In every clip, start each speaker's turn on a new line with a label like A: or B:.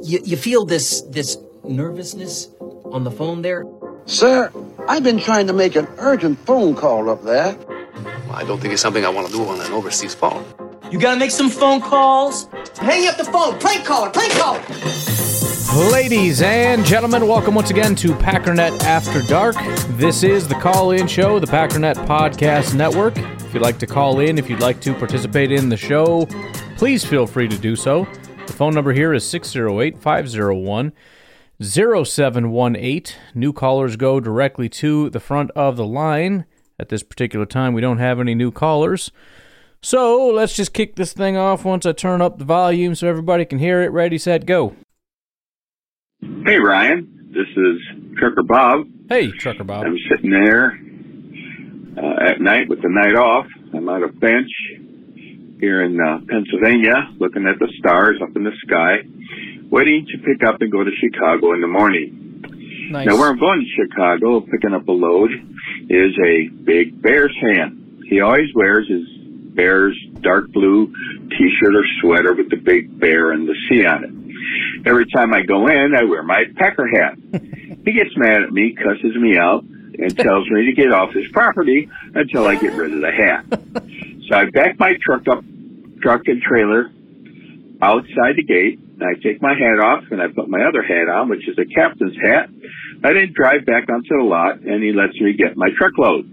A: You, you feel this this nervousness on the phone there?
B: Sir, I've been trying to make an urgent phone call up there.
C: I don't think it's something I want to do on an overseas phone.
A: You gotta make some phone calls. Hang up the phone. Prank caller. Prank caller.
D: Ladies and gentlemen, welcome once again to Packernet After Dark. This is the call in show, the Packernet Podcast Network. If you'd like to call in, if you'd like to participate in the show, please feel free to do so. The phone number here is 608 501 0718. New callers go directly to the front of the line. At this particular time, we don't have any new callers. So let's just kick this thing off once I turn up the volume so everybody can hear it. Ready, set, go.
E: Hey, Ryan. This is Trucker Bob.
D: Hey, Trucker Bob.
E: I'm sitting there uh, at night with the night off. I'm on a bench here in uh, Pennsylvania looking at the stars up in the sky, waiting to pick up and go to Chicago in the morning.
D: Nice.
E: Now, where I'm going to Chicago, picking up a load, is a big Bears fan. He always wears his Bears dark blue t-shirt or sweater with the big bear and the C on it. Every time I go in, I wear my Packer hat. he gets mad at me, cusses me out, and tells me to get off his property until I get rid of the hat. So I back my truck up, truck and trailer outside the gate. And I take my hat off and I put my other hat on, which is a captain's hat. I then drive back onto the lot and he lets me get my truckload.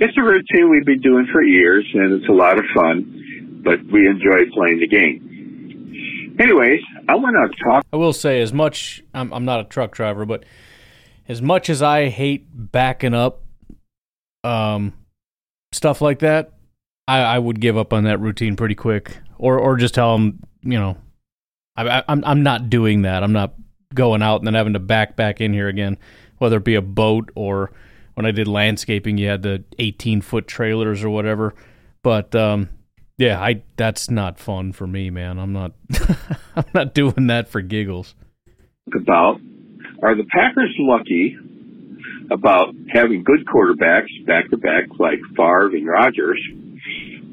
E: It's a routine we've been doing for years and it's a lot of fun, but we enjoy playing the game. Anyways, I want to talk.
D: I will say, as much I'm, I'm not a truck driver, but as much as I hate backing up, um, stuff like that, I, I would give up on that routine pretty quick, or or just tell them, you know, I, I, I'm I'm not doing that. I'm not going out and then having to back back in here again, whether it be a boat or when I did landscaping, you had the 18 foot trailers or whatever. But um, yeah, I that's not fun for me, man. I'm not I'm not doing that for giggles.
E: about are the Packers lucky about having good quarterbacks back to back like Favre and Rodgers,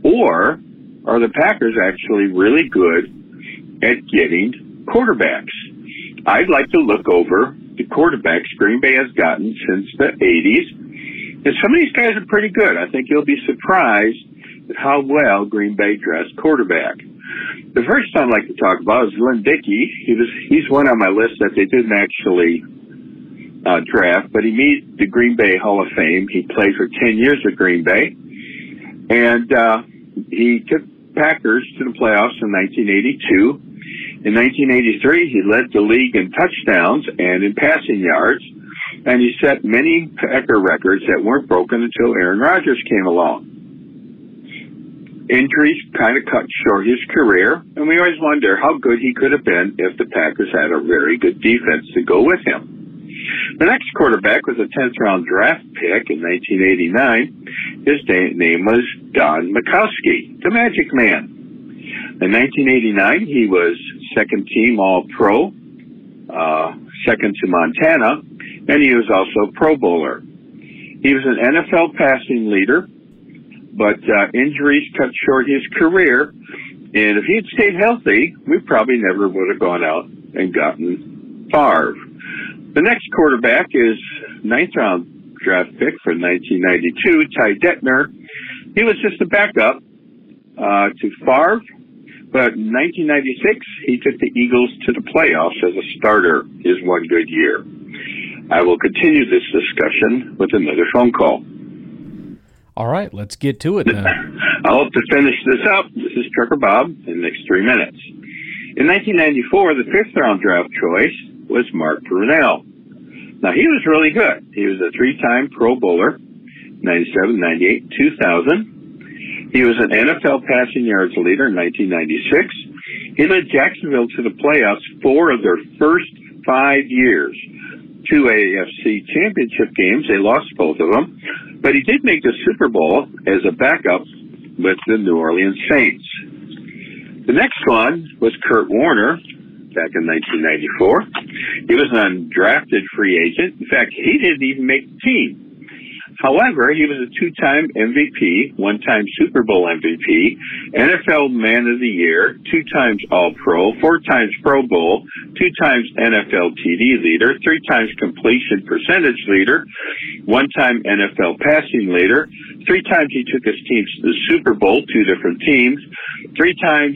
E: or are the Packers actually really good at getting quarterbacks? I'd like to look over the quarterbacks Green Bay has gotten since the 80s, and some of these guys are pretty good. I think you'll be surprised at how well Green Bay dressed quarterback. The first I'd like to talk about is Lynn Dickey. He was he's one on my list that they didn't actually uh, draft, but he made the Green Bay Hall of Fame. He played for ten years at Green Bay, and uh, he took Packers to the playoffs in 1982. In 1983, he led the league in touchdowns and in passing yards, and he set many Packer records that weren't broken until Aaron Rodgers came along injuries kind of cut short his career, and we always wonder how good he could have been if the Packers had a very good defense to go with him. The next quarterback was a 10th round draft pick in 1989. His name was Don Majkowski, the Magic Man. In 1989, he was second team All Pro, uh, second to Montana, and he was also Pro Bowler. He was an NFL passing leader, but uh, injuries cut short his career. And if he had stayed healthy, we probably never would have gone out and gotten Favre. The next quarterback is ninth round draft pick for 1992, Ty Detmer. He was just a backup uh, to Favre, but in 1996 he took the Eagles to the playoffs as a starter his one good year. I will continue this discussion with another phone call.
D: All right, let's get to it then.
E: I hope to finish this up. This is Trucker Bob in the next three minutes. In 1994, the fifth round draft choice was Mark Brunell. Now, he was really good. He was a three time Pro Bowler, 97, 98, 2000. He was an NFL passing yards leader in 1996. He led Jacksonville to the playoffs four of their first five years. Two AFC championship games. They lost both of them. But he did make the Super Bowl as a backup with the New Orleans Saints. The next one was Kurt Warner back in 1994. He was an undrafted free agent. In fact, he didn't even make the team. However, he was a two-time MVP, one-time Super Bowl MVP, NFL Man of the Year, two times All-Pro, four times Pro Bowl, two times NFL TD leader, three times completion percentage leader, one time NFL passing leader, three times he took his teams to the Super Bowl, two different teams, three times,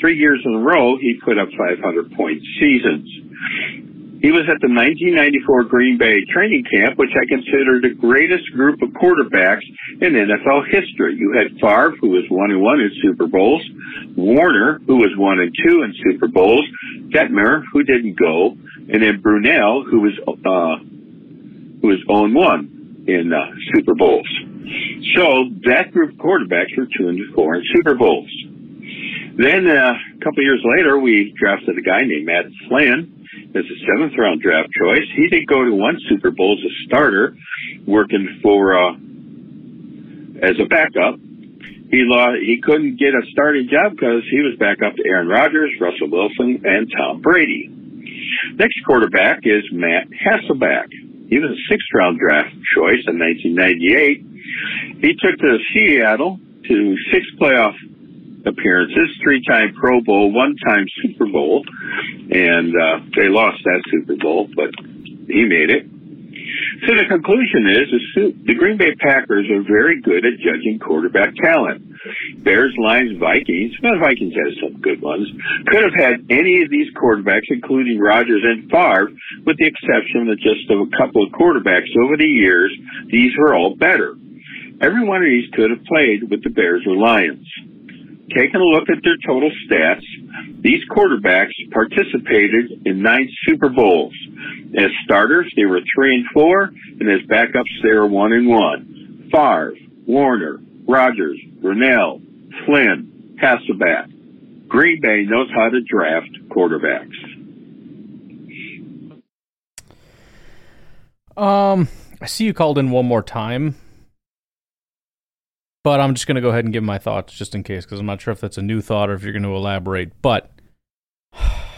E: three years in a row, he put up 500 point seasons. He was at the 1994 Green Bay training camp, which I consider the greatest group of quarterbacks in NFL history. You had Favre, who was one and one in Super Bowls, Warner, who was one and two in Super Bowls, Detmer, who didn't go, and then Brunell, who was uh, who was on one in uh, Super Bowls. So that group of quarterbacks were two and four in Super Bowls. Then uh, a couple years later, we drafted a guy named Matt Flynn as a seventh round draft choice. He did go to one Super Bowl as a starter, working for uh, as a backup. He lost, he couldn't get a starting job because he was back up to Aaron Rodgers, Russell Wilson, and Tom Brady. Next quarterback is Matt Hasselbeck. He was a sixth round draft choice in 1998. He took to Seattle to six playoff appearances, three-time Pro Bowl, one-time Super Bowl, and uh, they lost that Super Bowl, but he made it. So the conclusion is, is the Green Bay Packers are very good at judging quarterback talent. Bears, Lions, Vikings, well, Vikings has some good ones, could have had any of these quarterbacks, including Rodgers and Favre, with the exception of just of a couple of quarterbacks over the years. These were all better. Every one of these could have played with the Bears or Lions taking a look at their total stats, these quarterbacks participated in nine Super Bowls. As starters, they were three and four, and as backups, they were one and one. Favre, Warner, Rodgers, Brunell, Flynn, Hasselbeck. Green Bay knows how to draft quarterbacks.
D: Um, I see you called in one more time. But I'm just going to go ahead and give my thoughts just in case, because I'm not sure if that's a new thought or if you're going to elaborate. But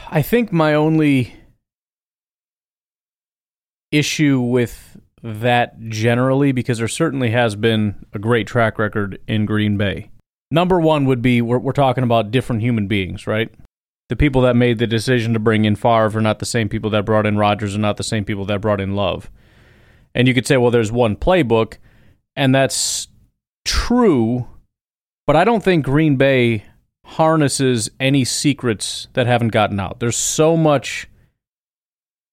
D: I think my only issue with that generally, because there certainly has been a great track record in Green Bay. Number one would be we're, we're talking about different human beings, right? The people that made the decision to bring in Favre are not the same people that brought in Rodgers, are not the same people that brought in Love. And you could say, well, there's one playbook, and that's true, but I don't think Green Bay harnesses any secrets that haven't gotten out. There's so much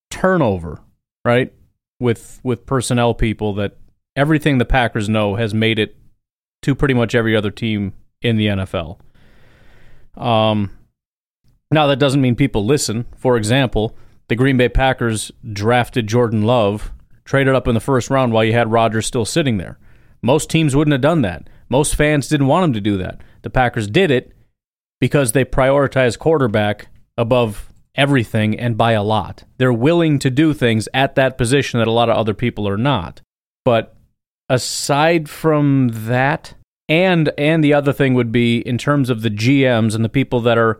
D: turnover, right? With with personnel people that everything the Packers know has made it to pretty much every other team in the NFL. Um now that doesn't mean people listen. For example, the Green Bay Packers drafted Jordan Love, traded up in the first round while you had Rodgers still sitting there. Most teams wouldn't have done that. Most fans didn't want him to do that. The Packers did it because they prioritize quarterback above everything and by a lot. They're willing to do things at that position that a lot of other people are not. But aside from that, and and the other thing would be in terms of the GMs and the people that are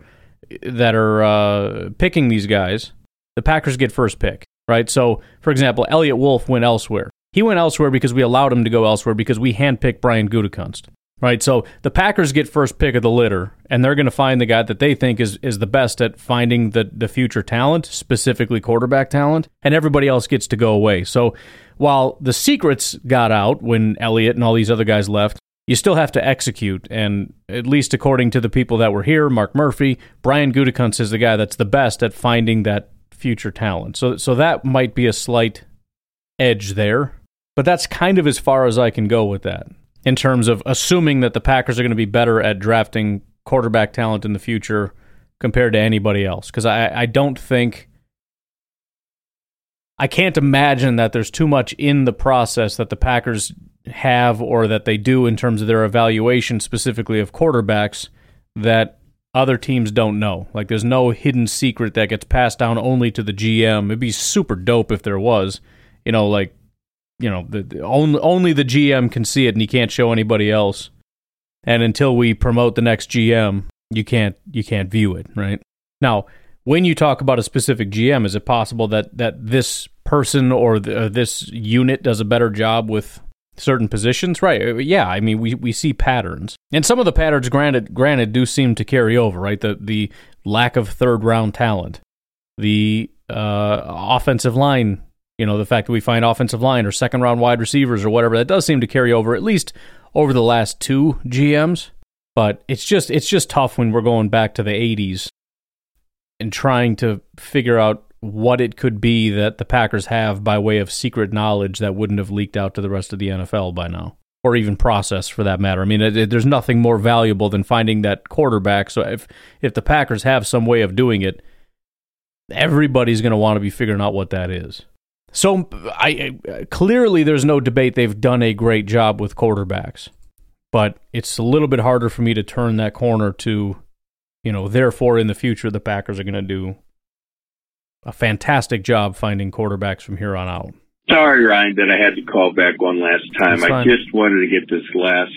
D: that are uh, picking these guys, the Packers get first pick, right? So, for example, Eliot Wolf went elsewhere. He went elsewhere because we allowed him to go elsewhere because we handpicked Brian Gutekunst. Right, so the Packers get first pick of the litter, and they're going to find the guy that they think is, is the best at finding the, the future talent, specifically quarterback talent, and everybody else gets to go away. So while the secrets got out when Eliot and all these other guys left, you still have to execute. And at least according to the people that were here, Mark Murphy, Brian Gutekunst is the guy that's the best at finding that future talent. So so that might be a slight edge there. But that's kind of as far as I can go with that in terms of assuming that the Packers are going to be better at drafting quarterback talent in the future compared to anybody else. Because I, I don't think I can't imagine that there's too much in the process that the Packers have or that they do in terms of their evaluation specifically of quarterbacks that other teams don't know. Like there's no hidden secret that gets passed down only to the GM. It'd be super dope if there was. You know, like you know, the, the only only the GM can see it and he can't show anybody else. And until we promote the next GM, you can't you can't view it, right? Now, when you talk about a specific GM, is it possible that that this person or the, uh, this unit does a better job with certain positions? Right? Uh, yeah, I mean we we see patterns, and some of the patterns, granted, granted, do seem to carry over. Right? The the lack of third round talent, the uh, offensive line. You know, the fact that we find offensive line or second round wide receivers or whatever that does seem to carry over at least over the last two GMs. But it's just it's just tough when we're going back to the 80s and trying to figure out what it could be that the Packers have by way of secret knowledge that wouldn't have leaked out to the rest of the NFL by now, or even process for that matter. I mean, it, it, there's nothing more valuable than finding that quarterback. So if if the Packers have some way of doing it, everybody's going to want to be figuring out what that is. So I, I clearly there's no debate they've done a great job with quarterbacks, but it's a little bit harder for me to turn that corner to you know, therefore in the future the Packers are going to do a fantastic job finding quarterbacks from here on out.
E: Sorry, Ryan, that I had to call back one last time. I just wanted to get this last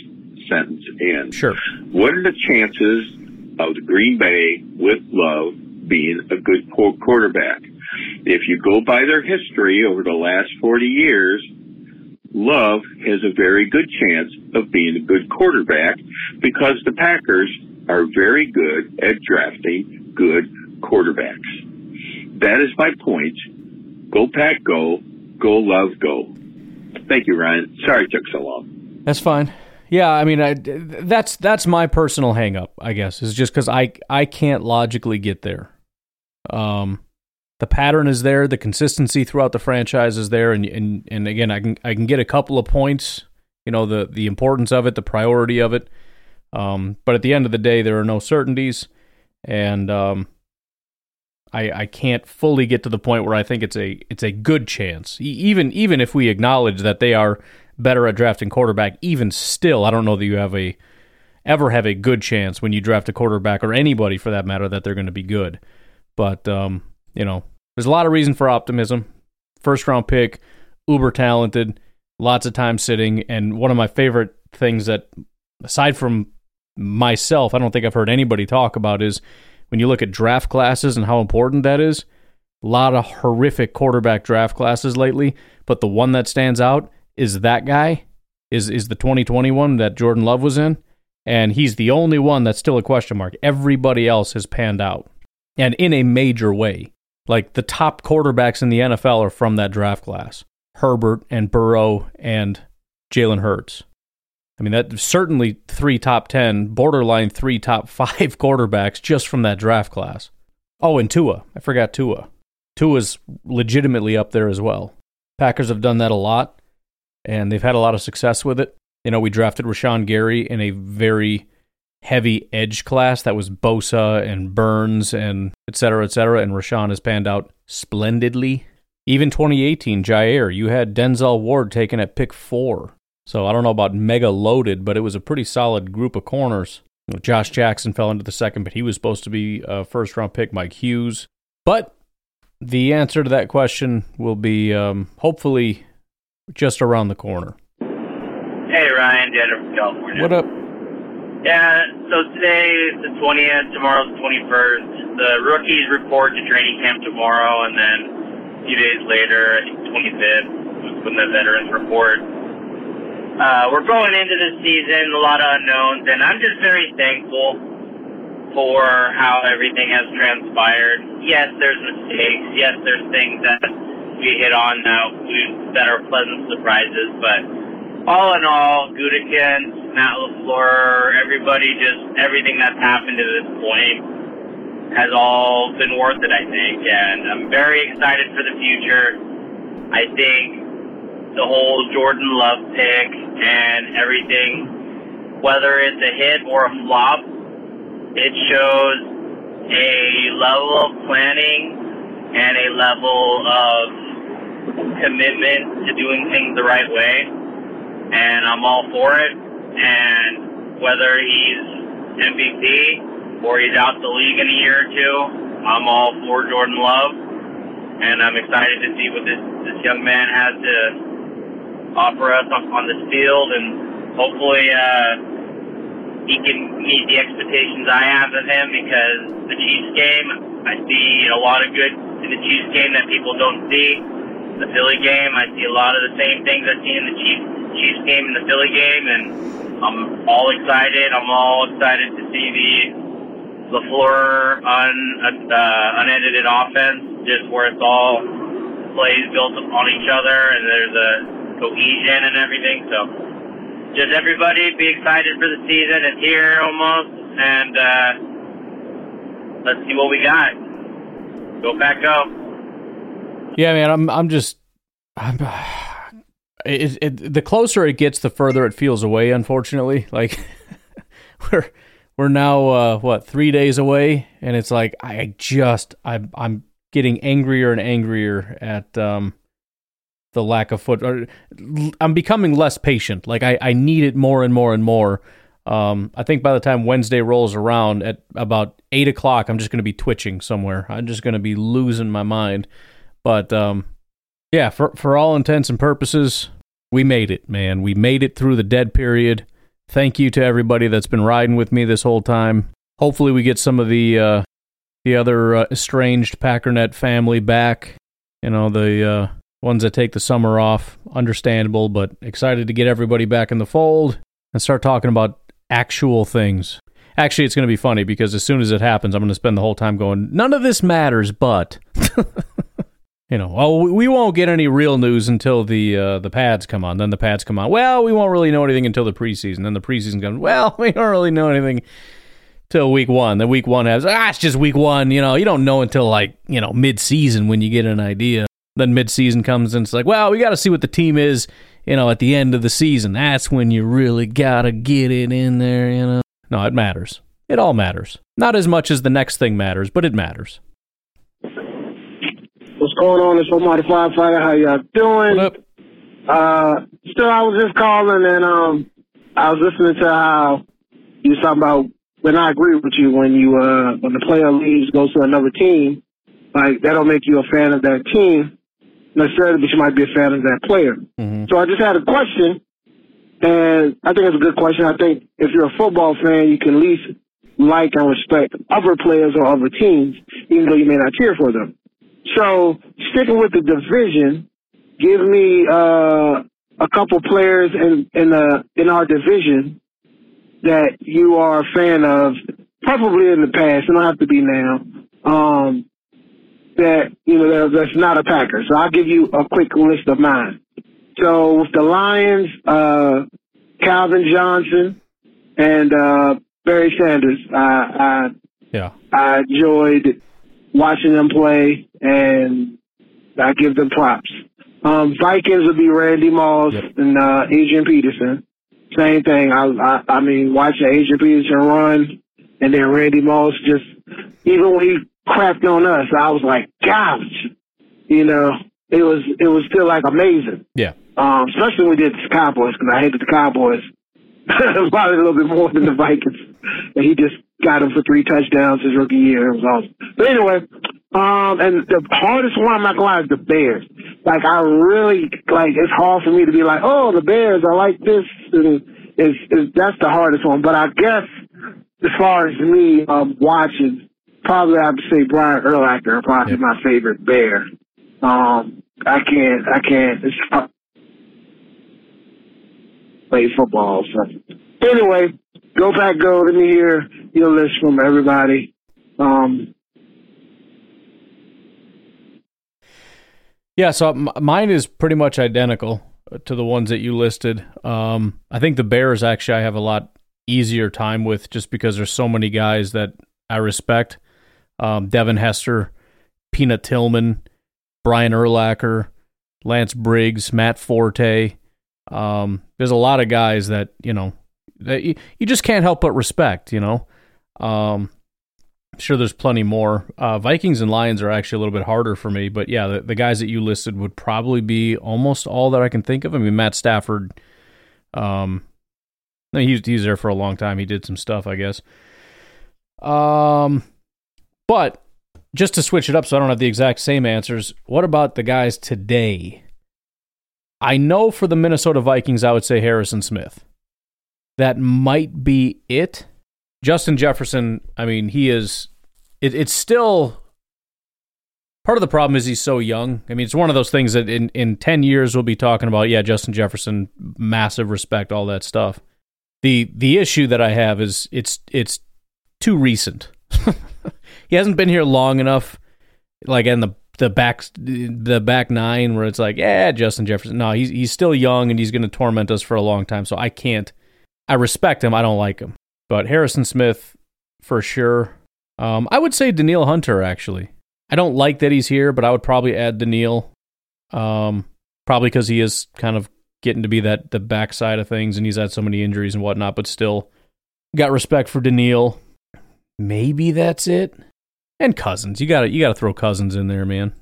E: sentence in.
D: Sure.
E: What are the chances of the Green Bay with Love being a good quarterback? If you go by their history over the last 40 years, Love has a very good chance of being a good quarterback because the Packers are very good at drafting good quarterbacks. That is my point. Go Pack, go. Go Love, go. Thank you, Ryan. Sorry it took so long.
D: That's fine. Yeah, I mean, I, that's that's my personal hangup. I guess is just because I I can't logically get there. Um, the pattern is there, the consistency throughout the franchise is there, and and and again, I can I can get a couple of points. You know, the the importance of it, the priority of it. Um, but at the end of the day, there are no certainties, and um, I I can't fully get to the point where I think it's a it's a good chance. even even if we acknowledge that they are better at drafting quarterback, even still, I don't know that you have a ever have a good chance when you draft a quarterback or anybody for that matter that they're going to be good. But um, you know, there's a lot of reason for optimism. First round pick, uber talented, lots of time sitting, and one of my favorite things that aside from myself, I don't think I've heard anybody talk about is when you look at draft classes and how important that is. A lot of horrific quarterback draft classes lately, but the one that stands out is that guy, is is the 2021 that Jordan Love was in, and he's the only one that's still a question mark. Everybody else has panned out, and in a major way. Like the top quarterbacks in the NFL are from that draft class: Herbert and Burrow and Jalen Hurts. I mean, that certainly three top 10, borderline three top five quarterbacks just from that draft class. Oh, and Tua. I forgot Tua. Tua's legitimately up there as well. Packers have done that a lot, and they've had a lot of success with it. You know, we drafted Rashan Gary in a very heavy edge class that was Bosa and Burns and et cetera, et cetera, and Rashan has panned out splendidly. Even 2018, Jaire, you had Denzel Ward taken at pick four. So I don't know about mega loaded, but it was a pretty solid group of corners. Josh Jackson fell into the second, but he was supposed to be a first round pick, Mike Hughes. But the answer to that question will be um, hopefully just around the corner.
F: Hey, Ryan, Daniel from California.
D: What up?
F: Yeah, so today is the 20th, tomorrow's the 21st. The rookies report to training camp tomorrow, and then a few days later, I think 25th, when the veterans report. Uh, we're going into this season, a lot of unknowns, and I'm just very thankful for how everything has transpired. Yes, there's mistakes. Yes, there's things that we hit on we, that are pleasant surprises. But all in all, Gutekunst, Matt LaFleur, everybody, just everything that's happened to this point has all been worth it. I think, and I'm very excited for the future. I think the whole Jordan Love pick and everything, whether it's a hit or a flop, it shows a level of planning and a level of commitment to doing things the right way, and I'm all for it. And whether he's MVP or he's out the league in a year or two, I'm all for Jordan Love, and I'm excited to see what this this young man has to offer us on, this field, and hopefully uh, he can meet the expectations I have of him. Because the Chiefs game, I see a lot of good in the Chiefs game that people don't see. The Philly game, I see a lot of the same things I see in the Chiefs Chiefs game and the Philly game, and I'm all excited. I'm all excited to see the LaFleur un, uh, unedited offense, just where it's all plays built on each other, and there's a cohesion and everything. So, just everybody be excited for the season. It's here almost, and uh, let's see what we got. Go back, go.
D: Yeah, man, I'm I'm just I'm it, it, the closer it gets, the further it feels away. Unfortunately, like we're we're now uh, what three days away, and it's like I just I'm I'm getting angrier and angrier at um the lack of foot. Or, I'm becoming less patient. Like I I need it more and more and more. Um, I think by the time Wednesday rolls around at about eight o'clock, I'm just going to be twitching somewhere. I'm just going to be losing my mind. But um, yeah, for for all intents and purposes, we made it, man. We made it through the dead period. Thank you to everybody that's been riding with me this whole time. Hopefully, we get some of the uh, the other uh, estranged Packernet family back. You know, the uh, ones that take the summer off. Understandable, but excited to get everybody back in the fold and start talking about actual things. Actually, it's going to be funny because as soon as it happens, I'm going to spend the whole time going, none of this matters, but. you know, well, we won't get any real news until the uh, the pads come on. Then the pads come on. Well, we won't really know anything until the preseason. Then the preseason comes. Well, we don't really know anything till week one. Then week one has ah, it's just week one. You know, you don't know until like you know mid season when you get an idea. Then mid season comes and it's like, well, we got to see what the team is. You know, at the end of the season, that's when you really gotta get it in there. You know, no, it matters. It all matters. Not as much as the next thing matters, but it matters.
G: Going on? It's Omar the Firefighter. How y'all doing?
D: What up?
G: Uh, still, I was just calling and um, I was listening to how you was talking about. When I agree with you, when you uh, when the player leaves, goes to another team, like that'll make you a fan of that team necessarily, but you might be a fan of that player.
D: Mm-hmm.
G: So I just had a question, and I think it's a good question. I think if you're a football fan, you can at least like and respect other players or other teams, even though you may not cheer for them. So sticking with the division, give me uh, a couple players in in uh, in our division that you are a fan of, probably in the past. It don't have to be now. Um, that you know that's not a Packer. So I'll give you a quick list of mine. So with the Lions, uh, Calvin Johnson and uh, Barry Sanders. I, I
D: yeah
G: I enjoyed watching them play, and I give them props. Um, Vikings would be Randy Moss
D: Yep.
G: and uh, Adrian Peterson. Same thing. I, I I mean, watching Adrian Peterson run, and then Randy Moss just even when he crapped on us, I was like, gosh, you know, it was it was still like amazing.
D: yeah
G: Um, especially when we did the Cowboys because I hated the Cowboys probably a little bit more than the Vikings. And he just got him for three touchdowns his rookie year. It was awesome. But anyway, um, and the hardest one I'm not gonna lie is the Bears. Like I really like it's hard for me to be like, oh, the Bears, I like this, and is is that's the hardest one. But I guess as far as me um, watching, probably I have to say Brian Urlacher, probably
D: Yep.
G: my favorite Bear. Um, I can't, I can't. It's play football. So anyway, go back, go. Let me hear your list from everybody. Um,
D: Yeah, so m- mine is pretty much identical to the ones that you listed. Um, I think the Bears actually I have a lot easier time with just because there's so many guys that I respect. Um, Devin Hester, Peanut Tillman, Brian Urlacher, Lance Briggs, Matt Forte. Um, there's a lot of guys that you know you, you just can't help but respect. You know, um, I'm sure there's plenty more. Uh, Vikings and Lions are actually a little bit harder for me, but yeah, the, the guys that you listed would probably be almost all that I can think of. I mean, Matt Stafford, um, he's he's there for a long time. He did some stuff, I guess. Um, but just to switch it up, so I don't have the exact same answers. What about the guys today? I know for the Minnesota Vikings, I would say Harrison Smith. That might be it. Justin Jefferson, I mean, he is. It, it's still part of the problem is he's so young. I mean, it's one of those things that in in ten years we'll be talking about. Yeah, Justin Jefferson, massive respect, all that stuff. the The issue that I have is it's it's too recent. he hasn't been here long enough, like in the the back the back nine where it's like, yeah, Justin Jefferson. No, he's he's still young and he's going to torment us for a long time. So I can't. I respect him. I don't like him. But Harrison Smith, for sure. Um, I would say Danielle Hunter, actually. I don't like that he's here, but I would probably add Danielle. Um, probably because he is kind of getting to be that the backside of things and he's had so many injuries and whatnot, but still got respect for Danielle. Maybe that's it. And Cousins. You gotta you gotta throw Cousins in there, man.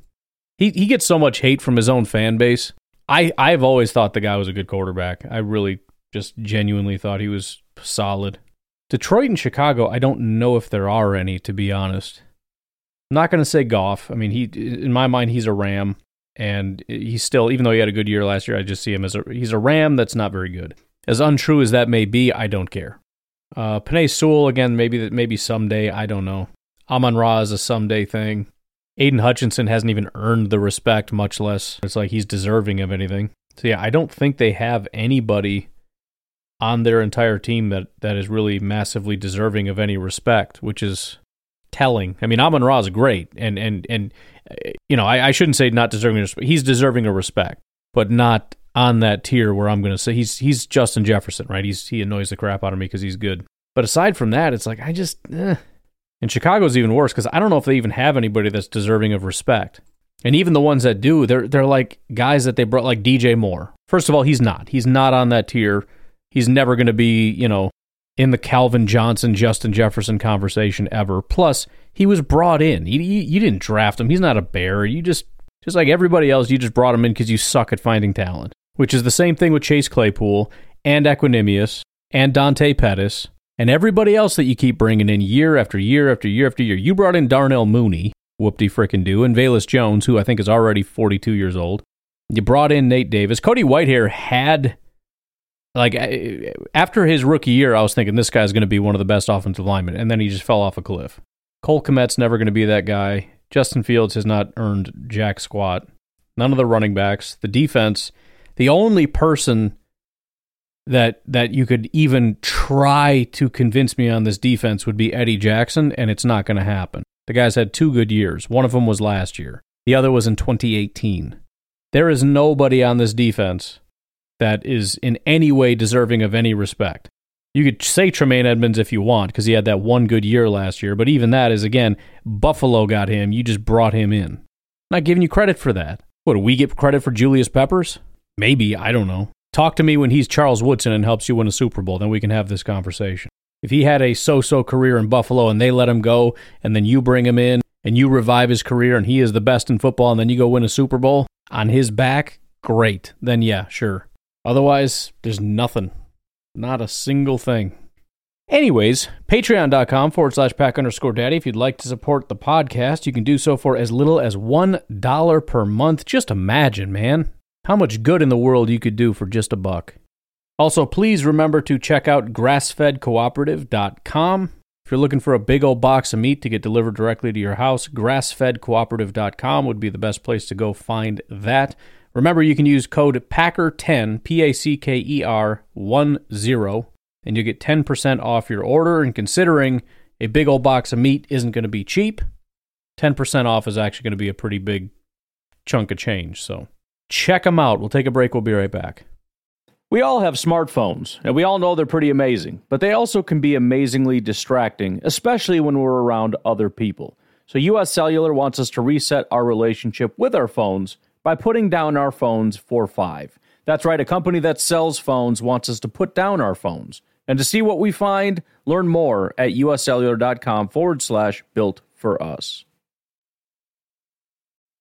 D: He he gets so much hate from his own fan base. I, I've always thought the guy was a good quarterback. I really just genuinely thought he was solid. Detroit and Chicago, I don't know if there are any, to be honest. I'm not going to say Goff. I mean, he in my mind he's a Ram, and he's still even though he had a good year last year, I just see him as a he's a Ram that's not very good. As untrue as that may be, I don't care. Uh, Penei Sewell again, maybe that maybe someday I don't know. Amon Ra is a someday thing. Aidan Hutchinson hasn't even earned the respect, much less it's like he's deserving of anything. So yeah, I don't think they have anybody on their entire team that, that is really massively deserving of any respect, which is telling. I mean, Amon Ra is great, and and and you know, I, I shouldn't say not deserving of respect. He's deserving of respect, but not on that tier where I'm going to say he's he's Justin Jefferson, right? He's he annoys the crap out of me because he's good. But aside from that, it's like I just eh. and Chicago's even worse because I don't know if they even have anybody that's deserving of respect. And even the ones that do, they're they're like guys that they brought like DJ Moore. First of all, he's not. He's not on that tier he's never going to be, you know, in the Calvin Johnson, Justin Jefferson conversation ever. Plus, he was brought in. You, you, you didn't draft him. He's not a bear. You just, just like everybody else, you just brought him in because you suck at finding talent, which is the same thing with Chase Claypool and Equanimeous and Dante Pettis and everybody else that you keep bringing in year after year after year after year. You brought in Darnell Mooney, whoop-de frickin' do, and Velus Jones, who I think is already 42 years old. You brought in Nate Davis. Cody Whitehair had like after his rookie year, I was thinking this guy's going to be one of the best offensive linemen, and then he just fell off a cliff. Cole Kmet's never going to be that guy. Justin Fields has not earned jack squat. None of the running backs, the defense, the only person that that you could even try to convince me on this defense would be Eddie Jackson, and it's not going to happen. The guy's had two good years. One of them was last year. The other was in 2018. There is nobody on this defense that is in any way deserving of any respect. You could say Tremaine Edmunds if you want because he had that one good year last year, but even that is again Buffalo got him. You just brought him in. Not giving you credit for that. What do we get credit for Julius Peppers? Maybe I don't know. Talk to me when he's Charles Woodson and helps you win a Super Bowl, then we can have this conversation. If he had a so-so career in Buffalo and they let him go, and then you bring him in and you revive his career and he is the best in football, and then you go win a Super Bowl on his back, great. Then yeah, sure. Otherwise, there's nothing. Not a single thing. Anyways, patreon.com forward slash pack underscore daddy. If you'd like to support the podcast, you can do so for as little as $1 per month. Just imagine, man, how much good in the world you could do for just a buck. Also, please remember to check out grassfedcooperative.com. If you're looking for a big old box of meat to get delivered directly to your house, grassfedcooperative.com would be the best place to go find that. Remember, you can use code PACKER10, P A C K E R 1 0, and you get 10% off your order. And considering a big old box of meat isn't going to be cheap, 10% off is actually going to be a pretty big chunk of change. So check them out. We'll take a break. We'll be right back. We all have smartphones, and we all know they're pretty amazing, but they also can be amazingly distracting, especially when we're around other people. So, US Cellular wants us to reset our relationship with our phones by putting down our phones for five. That's right, a company that sells phones wants us to put down our phones And to see what we find, learn more at uscellular.com forward slash built for us.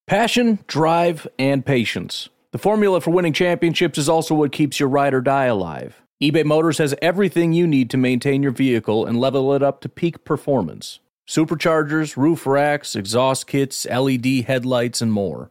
D: Passion, drive, and patience. The formula for winning championships is also what keeps your ride or die alive. eBay Motors has everything you need to maintain your vehicle and level it up to peak performance superchargers, roof racks, exhaust kits, LED headlights, and more.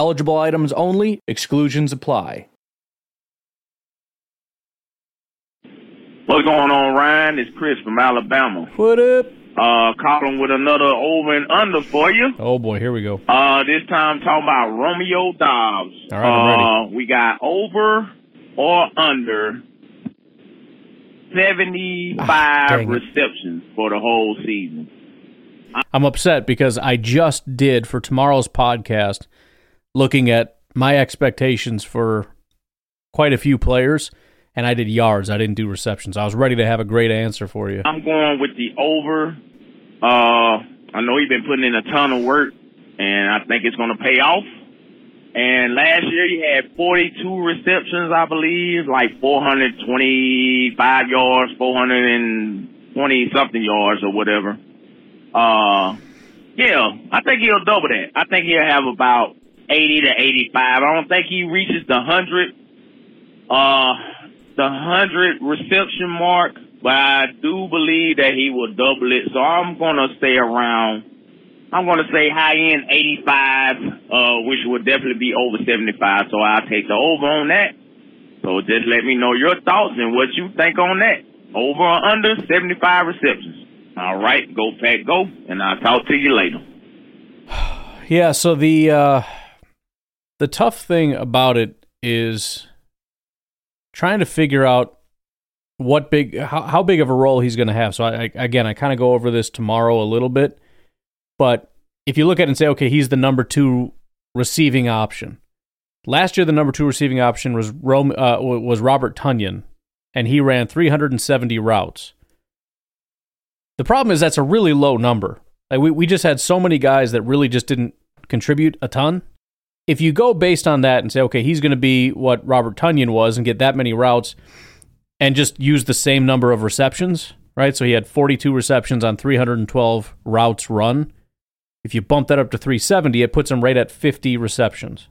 D: Eligible items only, exclusions apply.
H: What's going on, Ryan? It's Chris from Alabama.
D: What up?
H: Uh, calling with another over and under for you.
D: Oh boy, here we go.
H: Uh, this time talking about Romeo Doubs.
D: All right, I'm
H: uh, we got over or under 75
D: Ah, dang it.
H: receptions for the whole season.
D: I'm upset because I just did for tomorrow's podcast looking at my expectations for quite a few players, and I did yards. I didn't do receptions. I was ready to have a great answer for you.
H: I'm going with the over. Uh, I know he's been putting in a ton of work, and I think it's going to pay off. And last year he had 42 receptions, I believe, like 425 yards, 420 something yards or whatever. Uh, yeah, I think he'll double that. I think he'll have about 80 to 85. I don't think he reaches the 100, uh, the 100 reception mark, but I do believe that he will double it. So I'm going to stay around, I'm going to say high end 85, uh, which would definitely be over 75. So I'll take the over on that. So just let me know your thoughts and what you think on that. Over or under 75 receptions. All right, go pack, go, and I'll talk to you later.
D: Yeah, so the uh, the tough thing about it is trying to figure out what big how, how big of a role he's going to have. So I, I again, I kind of go over this tomorrow a little bit, but if you look at it and say, okay, he's the number two receiving option. Last year, the number two receiving option was Rome, uh, was Robert Tonyan, and he ran 370 routes. The problem is that's a really low number. Like we, we just had so many guys that really just didn't contribute a ton. If you go based on that and say, okay, he's going to be what Robert Tonyan was and get that many routes and just use the same number of receptions, right? So he had 42 receptions on 312 routes run. If you bump that up to 370, it puts him right at 50 receptions.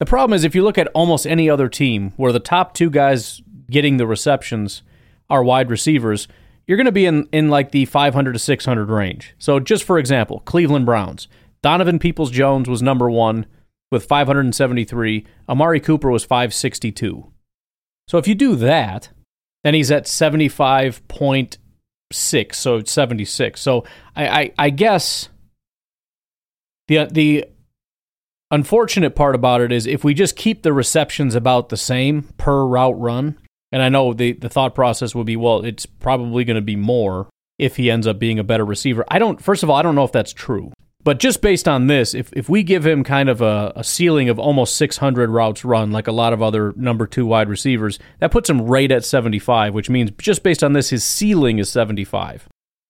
D: The problem is if you look at almost any other team where the top two guys getting the receptions are wide receivers, you're going to be in, in like the 500 to 600 range. So, just for example, Cleveland Browns. Donovan Peoples Jones was number one with 573. Amari Cooper was 562. So, if you do that, then he's at 75.6, so it's 76. So, I, I, I guess the, the unfortunate part about it is if we just keep the receptions about the same per route run, and I know the, the thought process would be, well, it's probably going to be more if he ends up being a better receiver. I don't, first of all, I don't know if that's true. But just based on this, if, if we give him kind of a, a ceiling of almost 600 routes run, like a lot of other number two wide receivers, that puts him right at 75, which means just based on this, his ceiling is 75.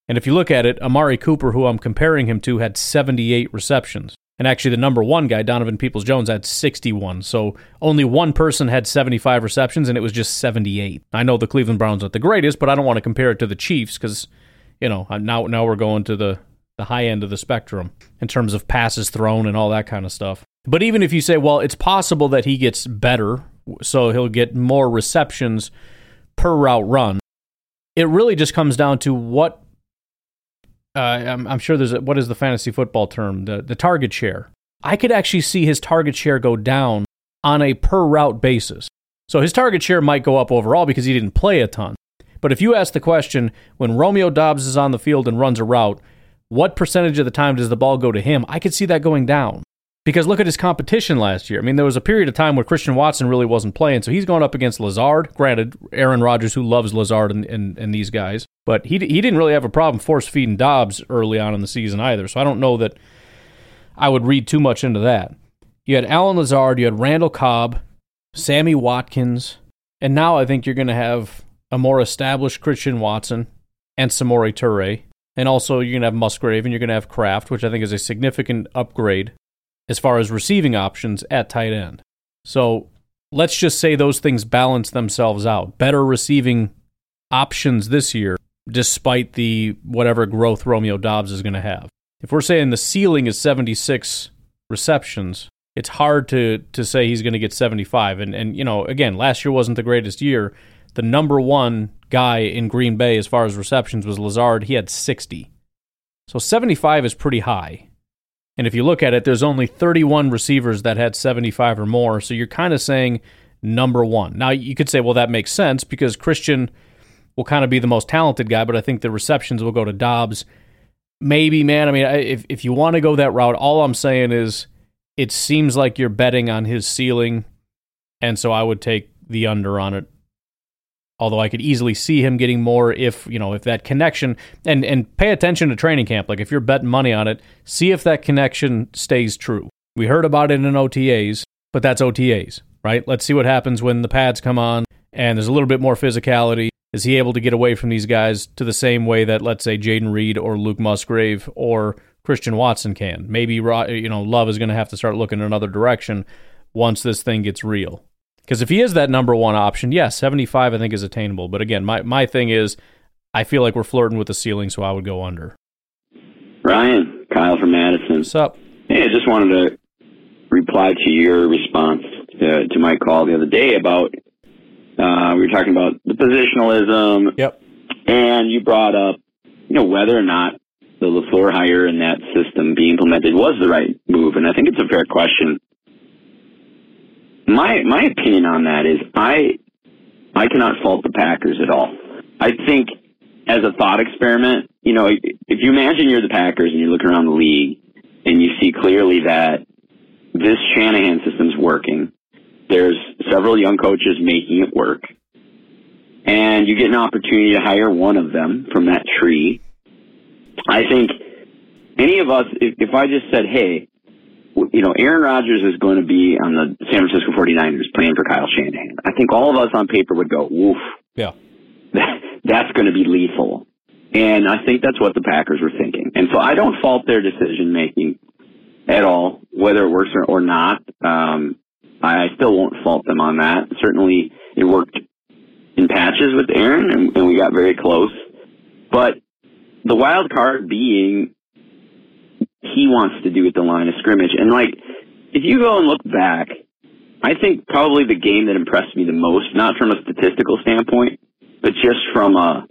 D: And if you look at it, Amari Cooper, who I'm comparing him to, had 78 receptions. And actually, the number one guy, Donovan Peoples Jones, had 61. So only one person had 75 receptions, and it was just 78. I know the Cleveland Browns aren't the greatest, but I don't want to compare it to the Chiefs because, you know, now now we're going to the the high end of the spectrum in terms of passes thrown and all that kind of stuff. But even if you say, well, it's possible that he gets better, so he'll get more receptions per route run, it really just comes down to what uh, I'm, I'm sure there's a, what is the fantasy football term the the target share. I could actually see his target share go down on a per route basis. So his target share might go up overall because he didn't play a ton. But if you ask the question when Romeo Doubs is on the field and runs a route, what percentage of the time does the ball go to him? I could see that going down. Because look at his competition last year. I mean, there was a period of time where Christian Watson really wasn't playing, so he's going up against Lazard. Granted, Aaron Rodgers, who loves Lazard and, and, and these guys, but he he didn't really have a problem force feeding Doubs early on in the season either. So I don't know that I would read too much into that. You had Allen Lazard, you had Randall Cobb, Sammy Watkins, and now I think you're going to have a more established Christian Watson and Samori Toure. And also, you're going to have Musgrave and you're going to have Kraft, which I think is a significant upgrade as far as receiving options at tight end. So let's just say those things balance themselves out. Better receiving options this year, despite the whatever growth Romeo Doubs is going to have. If we're saying the ceiling is 76 receptions, it's hard to to say he's going to get 75. And and you know, again, last year wasn't the greatest year. The number one guy in Green Bay as far as receptions was Lazard. He had 60. So 75 is pretty high. And if you look at it, there's only 31 receivers that had 75 or more. So you're kind of saying number one. Now, you could say, well, that makes sense because Christian will kind of be the most talented guy, but I think the receptions will go to Doubs. Maybe, man. I mean, if, if you want to go that route, all I'm saying is it seems like you're betting on his ceiling. And so I would take the under on it although I could easily see him getting more if you know if that connection and and pay attention to training camp. Like if you're betting money on it, see if that connection stays true. We heard about it in OTAs, but that's OTAs, right? Let's see what happens when the pads come on and there's a little bit more physicality. Is he able to get away from these guys to the same way that let's say Jayden Reed or Luke Musgrave or Christian Watson can? Maybe you know Love is going to have to start looking in another direction once this thing gets real. Because if he is that number one option, yes, 75 I think is attainable. But again, my, my thing is I feel like we're flirting with the ceiling, so I would go under.
I: Ryan, Kyle from Madison.
D: What's up?
I: Hey, I just wanted to reply to your response to, to my call the other day about uh, we were talking about the positionalism.
D: Yep.
I: And you brought up, you know, whether or not the LaFleur hire and that system being implemented was the right move. And I think it's a fair question my my opinion on that is I I cannot fault the Packers at all. I think as a thought experiment, you know, if you imagine you're the Packers and you look around the league and you see clearly that this Shanahan system's working, there's several young coaches making it work, and you get an opportunity to hire one of them from that tree. I think any of us, if, if I just said, hey, you know, Aaron Rodgers is going to be on the San Francisco 49ers playing for Kyle Shanahan. I think all of us on paper would go, woof.
D: Yeah.
I: That's going to be lethal. And I think that's what the Packers were thinking. And so I don't fault their decision making at all, whether it works or, or not. Um, I still won't fault them on that. Certainly it worked in patches with Aaron and, and we got very close. But the wild card being he wants to do at the line of scrimmage. And like, if you go and look back, I think probably the game that impressed me the most, not from a statistical standpoint, but just from a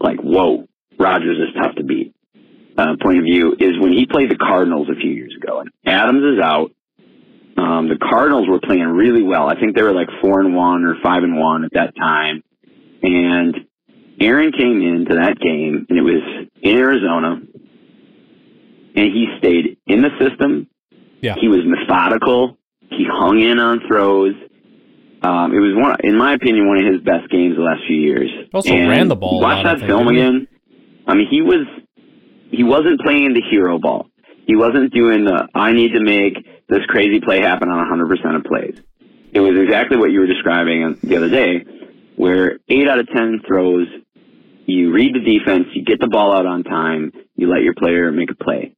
I: like, whoa, Rodgers is tough to beat uh, point of view, is when he played the Cardinals a few years ago. And Adams is out. Um, the Cardinals were playing really well. I think they were like four and one or five and one at that time. And Aaron came into that game, and it was in Arizona and he stayed in the system.
D: Yeah.
I: He was methodical. He hung in on throws. Um, it was one, in my opinion, one of his best games the last few years.
D: Also
I: and
D: ran the ball.
I: Watch that film again. I mean, he was he wasn't playing the hero ball. He wasn't doing the I need to make this crazy play happen on 100% of plays. It was exactly what you were describing the other day, where eight out of ten throws, you read the defense, you get the ball out on time, you let your player make a play.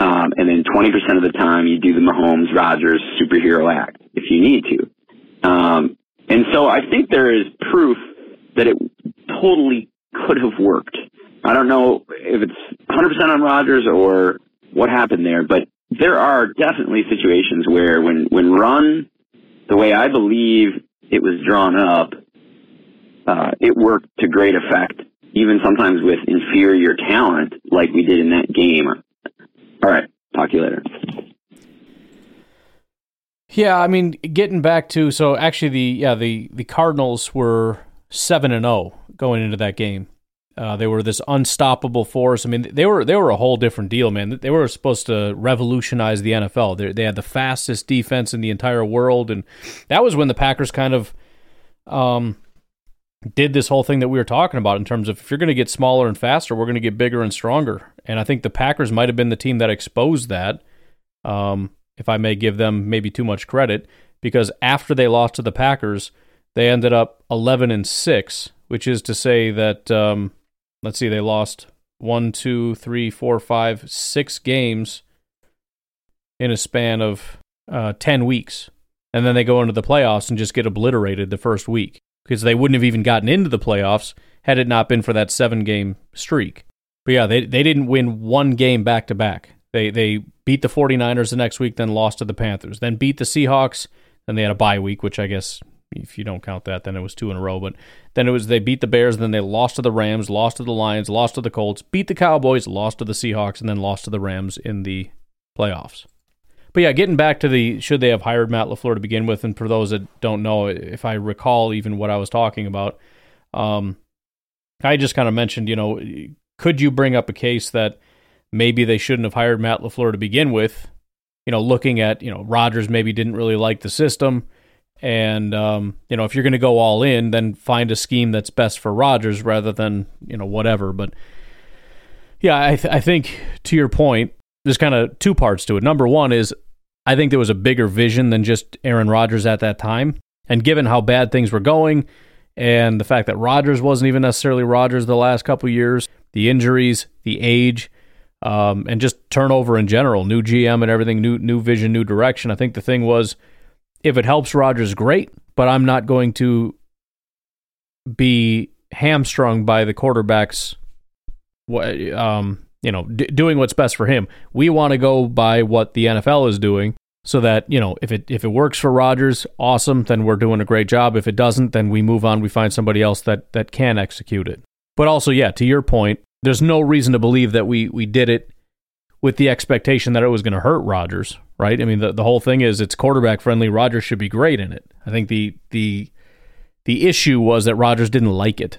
I: Um, and then 20% of the time you do the Mahomes Rodgers superhero act if you need to. Um, and so I think there is proof that it totally could have worked. I don't know if it's 100% on Rodgers or what happened there, but there are definitely situations where when, when run the way I believe it was drawn up, uh, it worked to great effect, even sometimes with inferior talent like we did in that game. All right. Talk to you later.
D: Yeah, I mean, getting back to so actually the yeah the the Cardinals were seven and zero going into that game. Uh, they were this unstoppable force. I mean, they were they were a whole different deal, man. They were supposed to revolutionize the NFL. They, they had the fastest defense in the entire world, and that was when the Packers kind of um, did this whole thing that we were talking about in terms of if you're going to get smaller and faster, we're going to get bigger and stronger. And I think the Packers might have been the team that exposed that. Um, if I may give them maybe too much credit, because after they lost to the Packers, they ended up 11 and six, which is to say that um, let's see, they lost one, two, three, four, five, six games in a span of uh, 10 weeks. And then they go into the playoffs and just get obliterated the first week because they wouldn't have even gotten into the playoffs had it not been for that seven game streak. But yeah, they, they didn't win one game back to back. They, they beat the 49ers the next week, then lost to the Panthers, then beat the Seahawks. Then they had a bye week, which I guess if you don't count that, then it was two in a row. But then it was they beat the Bears, then they lost to the Rams, lost to the Lions, lost to the Colts, beat the Cowboys, lost to the Seahawks, and then lost to the Rams in the playoffs. But yeah, getting back to the should they have hired Matt LaFleur to begin with, and for those that don't know, if I recall even what I was talking about, um, I just kind of mentioned, you know, could you bring up a case that maybe they shouldn't have hired Matt LaFleur to begin with? You know, looking at, you know, Rodgers maybe didn't really like the system and um, you know, if you're going to go all in, then find a scheme that's best for Rodgers rather than you know whatever. But yeah, I, th- I think to your point, there's kind of two parts to it. Number one is I think there was a bigger vision than just Aaron Rodgers at that time, and given how bad things were going, and the fact that Rodgers wasn't even necessarily Rodgers the last couple years, the injuries, the age. Um, and just turnover in general, new GM and everything, new new vision, new direction. I think the thing was if it helps Rodgers, great, but I'm not going to be hamstrung by the quarterback's, um, you know, d- doing what's best for him. We want to go by what the NFL is doing, so that you know, if it if it works for Rodgers, awesome, then we're doing a great job. If it doesn't, then we move on. We find somebody else that that can execute it. But also, yeah, to your point, there's no reason to believe that we we did it with the expectation that it was going to hurt Rodgers, right? I mean, the, the whole thing is it's quarterback friendly. Rodgers should be great in it. I think the the the issue was that Rodgers didn't like it.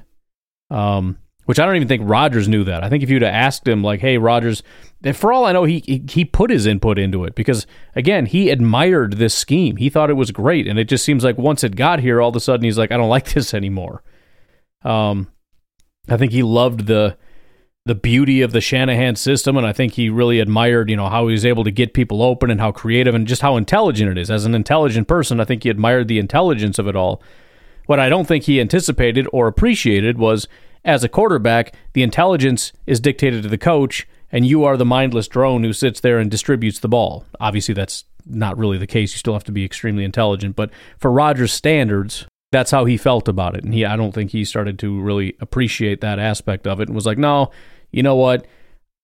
D: Um, which I don't even think Rodgers knew that. I think if you'd have asked him, like, "Hey, Rodgers," for all I know, he, he he put his input into it because again, he admired this scheme. He thought it was great, and it just seems like once it got here, all of a sudden he's like, "I don't like this anymore." Um, I think he loved the the beauty of the Shanahan system, and I think he really admired, you know, how he was able to get people open and how creative and just how intelligent it is. As an intelligent person, I think he admired the intelligence of it all. What I don't think he anticipated or appreciated was, as a quarterback, the intelligence is dictated to the coach, and you are the mindless drone who sits there and distributes the ball. Obviously, that's not really the case. You still have to be extremely intelligent, but for Rodgers' standards, that's how he felt about it. And he, I don't think he started to really appreciate that aspect of it and was like, no, you know what?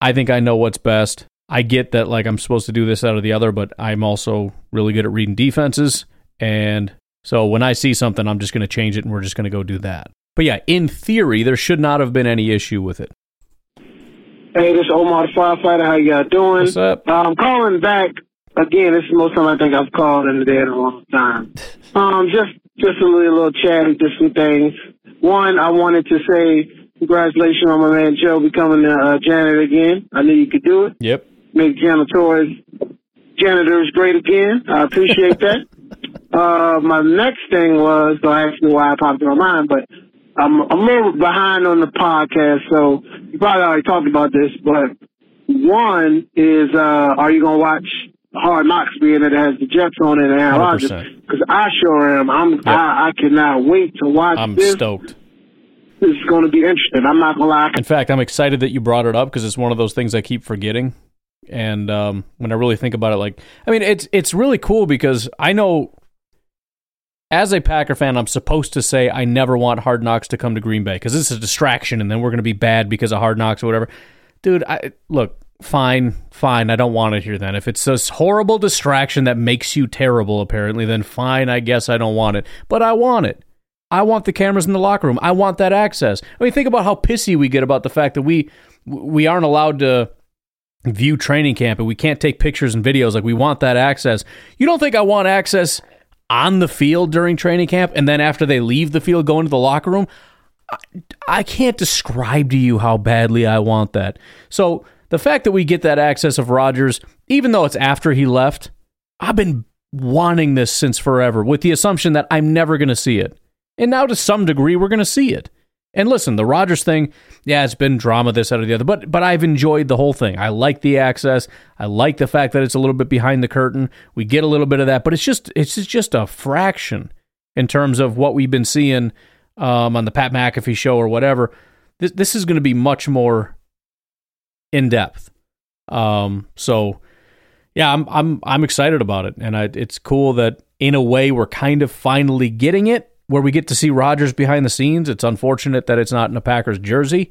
D: I think I know what's best. I get that like I'm supposed to do this out of the other, but I'm also really good at reading defenses. And so when I see something, I'm just going to change it and we're just going to go do that. But yeah, in theory, there should not have been any issue with it.
G: Hey, this is Omar the firefighter. How y'all doing?
D: What's up?
G: I'm um, calling back again. This is the most time I think I've called in the day in a long time. Um, just just a little, little chatty, just some things. One, I wanted to say Congratulations on my man Joe becoming a uh, janitor again. I knew you could do it.
D: Yep.
G: Make janitors janitors great again. I appreciate that. Uh, my next thing was, so I asked you why I popped in my mind, but I'm, a little behind on the podcast, so you probably already talked about this, but one is, uh, are you going to watch Hard Knocks being that it has the Jets on it and Aaron Rodgers? Because I sure am. I'm, yep. I, I cannot wait to watch
D: I'm
G: this.
D: I'm stoked
G: this is going to be interesting. I'm not going to lie.
D: In fact, I'm excited that you brought it up because it's one of those things I keep forgetting. And um, when I really think about it, like, I mean, it's it's really cool because I know as a Packer fan, I'm supposed to say I never want Hard Knocks to come to Green Bay because this is a distraction, and then we're going to be bad because of Hard Knocks or whatever. Dude, I look fine, fine. I don't want it here. Then, if it's this horrible distraction that makes you terrible, apparently, then fine. I guess I don't want it, but I want it. I want the cameras in the locker room. I want that access. I mean, think about how pissy we get about the fact that we we aren't allowed to view training camp and we can't take pictures and videos. Like we want that access. You don't think I want access on the field during training camp and then after they leave the field, go into the locker room? I, can't describe to you how badly I want that. So the fact that we get that access of Rodgers, even though it's after he left, I've been wanting this since forever with the assumption that I'm never going to see it. And now to some degree, we're going to see it. And listen, the Rodgers thing, yeah, it's been drama this out of the other, but but I've enjoyed the whole thing. I like the access. I like the fact that it's a little bit behind the curtain. We get a little bit of that, but it's just it's just a fraction in terms of what we've been seeing um, on the Pat McAfee show or whatever. This this is going to be much more in depth. Um, so yeah, I'm I'm I'm excited about it, and I, it's cool that in a way we're kind of finally getting it where we get to see Rodgers behind the scenes. It's unfortunate that it's not in a Packers jersey,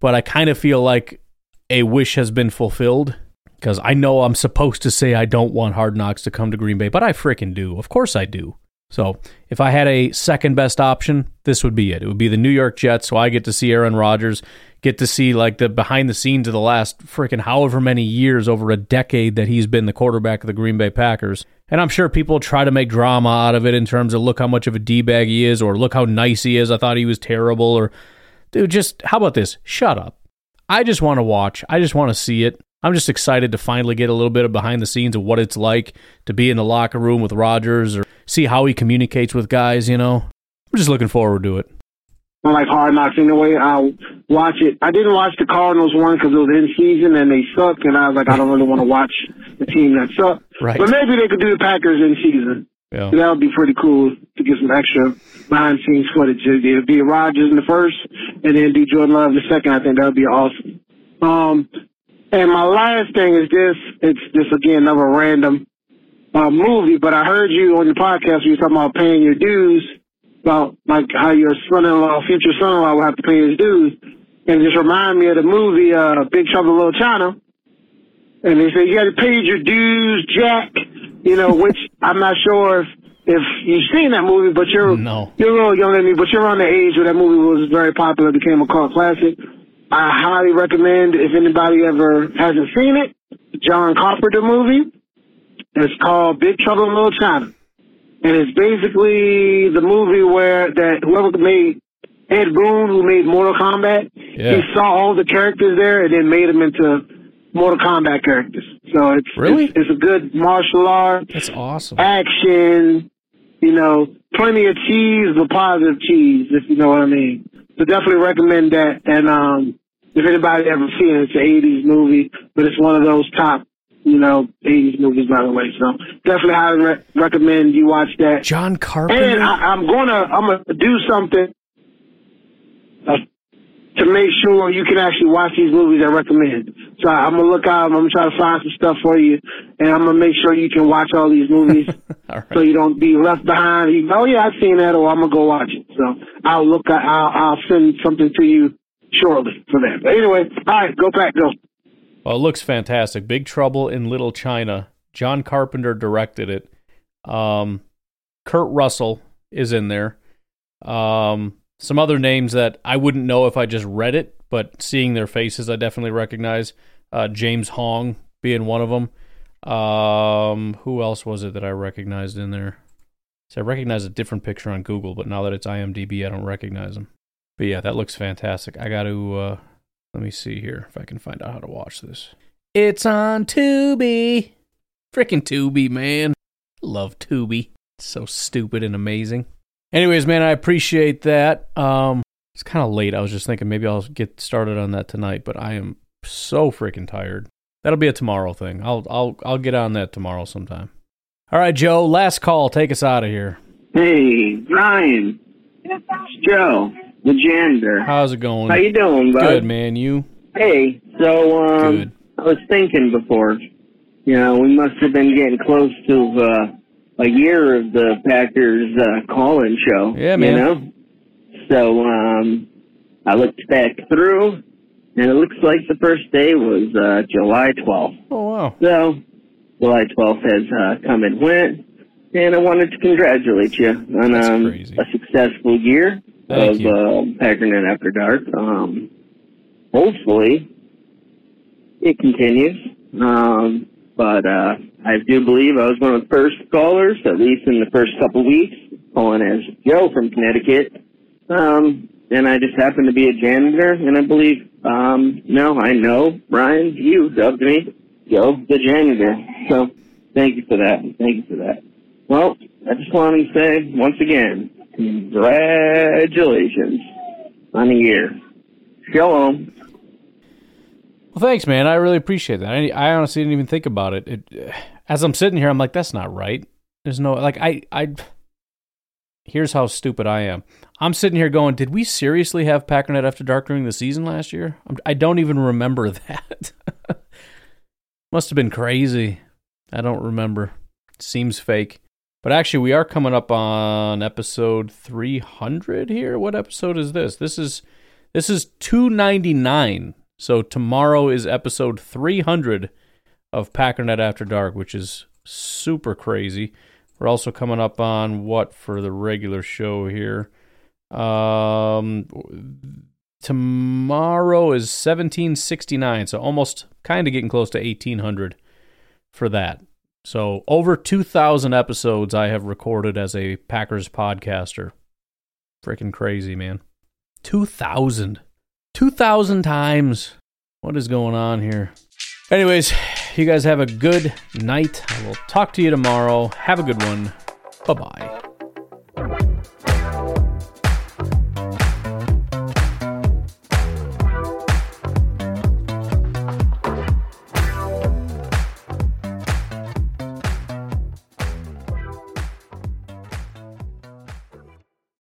D: but I kind of feel like a wish has been fulfilled because I know I'm supposed to say I don't want Hard Knocks to come to Green Bay, but I freaking do. Of course I do. So if I had a second best option, this would be it. It would be the New York Jets, so I get to see Aaron Rodgers, get to see like the behind the scenes of the last freaking however many years, over a decade that he's been the quarterback of the Green Bay Packers. And I'm sure people try to make drama out of it in terms of look how much of a D bag he is, or look how nice he is. I thought he was terrible, or dude, just how about this? Shut up. I just want to watch. I just want to see it. I'm just excited to finally get a little bit of behind the scenes of what it's like to be in the locker room with Rodgers or see how he communicates with guys, you know. I'm just looking forward to it.
G: I like Hard Knocks anyway. I'll watch it. I didn't watch the Cardinals one because it was in season and they sucked, and I was like, I don't really want to watch the team that sucked.
D: Right.
G: But maybe they could do the Packers in season.
D: Yeah.
G: That would be pretty cool to get some extra behind scenes footage. It'd be Rodgers in the first, and then do Jordan Love in the second. I think that would be awesome. Um, and my last thing is this. It's just again another random uh, movie, but I heard you on the podcast when you were talking about paying your dues about like how your son-in-law, future son-in-law, will have to pay his dues, and it just remind me of the movie uh, Big Trouble in Little China. And they say you got to pay your dues, Jack. You know, which I'm not sure if if you've seen that movie, but you're
D: no.
G: you're a little younger than me, but you're on the age where that movie was very popular, became a cult classic. I highly recommend if anybody ever hasn't seen it, John Carpenter movie. It's called Big Trouble in Little China and it's basically the movie where that whoever made Ed Boon, who made Mortal Kombat,
D: Yeah.
G: he saw all the characters there and then made them into Mortal Kombat characters. So it's
D: Really?
G: it's, it's a good martial art,
D: That's awesome.
G: action, you know, plenty of cheese, but positive cheese, if you know what I mean. So definitely recommend that. And um, if anybody ever seen it, it's an '80s movie, but it's one of those top you know, 80s movies, by the way. So definitely highly re- recommend you watch that.
D: John Carpenter.
G: And I, I'm gonna, I'm gonna do something uh, to make sure you can actually watch these movies I recommend. So I'm gonna look out. I'm gonna try to find some stuff for you, and I'm gonna make sure you can watch all these movies,
D: All right.
G: so you don't be left behind. You, oh yeah, I've seen that, or I'm gonna go watch it. So I'll look. I'll, I'll send something to you shortly for that. But anyway, all right, go back, go.
D: Well, it looks fantastic. Big Trouble in Little China. John Carpenter directed it. Um, Kurt Russell is in there. Um, some other names that I wouldn't know if I just read it, but seeing their faces, I definitely recognize. Uh, James Hong being one of them. Um, who else was it that I recognized in there? So I recognize a different picture on Google, but now that it's IMDb, I don't recognize them. But yeah, that looks fantastic. I got to uh, let me see here if I can find out how to watch this. It's on Tubi. Freaking Tubi, man. Love Tubi. It's so stupid and amazing. Anyways, man, I appreciate that. Um, it's kind of late. I was just thinking maybe I'll get started on that tonight, but I am so freaking tired. That'll be a tomorrow thing. I'll I'll I'll get on that tomorrow sometime. All right, Joe. Last call. Take us out of here.
J: Hey, Ryan. It's Joe, the janitor.
D: How's it going?
J: How you doing, bud?
D: Good, man. You?
J: Hey, so um,
D: Good.
J: I was thinking before, you know, we must have been getting close to uh, a year of the Packers uh, call-in show.
D: Yeah, man.
J: You know, so um, I looked back through, and it looks like the first day was uh, July 12th.
D: Oh wow.
J: So July 12th has uh, come and went, and I wanted to congratulate you on um, a successful year
D: Thank
J: of
D: you.
J: uh, Packernet After Dark. Um, hopefully, it continues. Um, but uh, I do believe I was one of the first callers, at least in the first couple weeks, calling as Joe from Connecticut. Um, and I just happened to be a janitor, and I believe, um, no, I know, Brian, you dubbed me, Joe, the janitor. So, thank you for that. Thank you for that. Well, I just wanted to say, once again, congratulations on the year. Shalom.
D: Well, thanks, man. I really appreciate that. I, I honestly didn't even think about it. it. As I'm sitting here, I'm like, that's not right. There's no like I I. Here's how stupid I am. I'm sitting here going, did we seriously have Packernet After Dark during the season last year? I don't even remember that. Must have been crazy. I don't remember. Seems fake. But actually, we are coming up on episode 300 here. What episode is this? This is this is 299. So tomorrow is episode 300 of Packernet After Dark, which is super crazy. We're also coming up on what for the regular show here. Um, tomorrow is 1769, so almost kind of getting close to 1800 for that. So over 2,000 episodes I have recorded as a Packers podcaster. Freaking crazy, man. 2,000. 2,000 times. What is going on here? Anyways, you guys have a good night. I will talk to you tomorrow. Have a good one. Bye bye.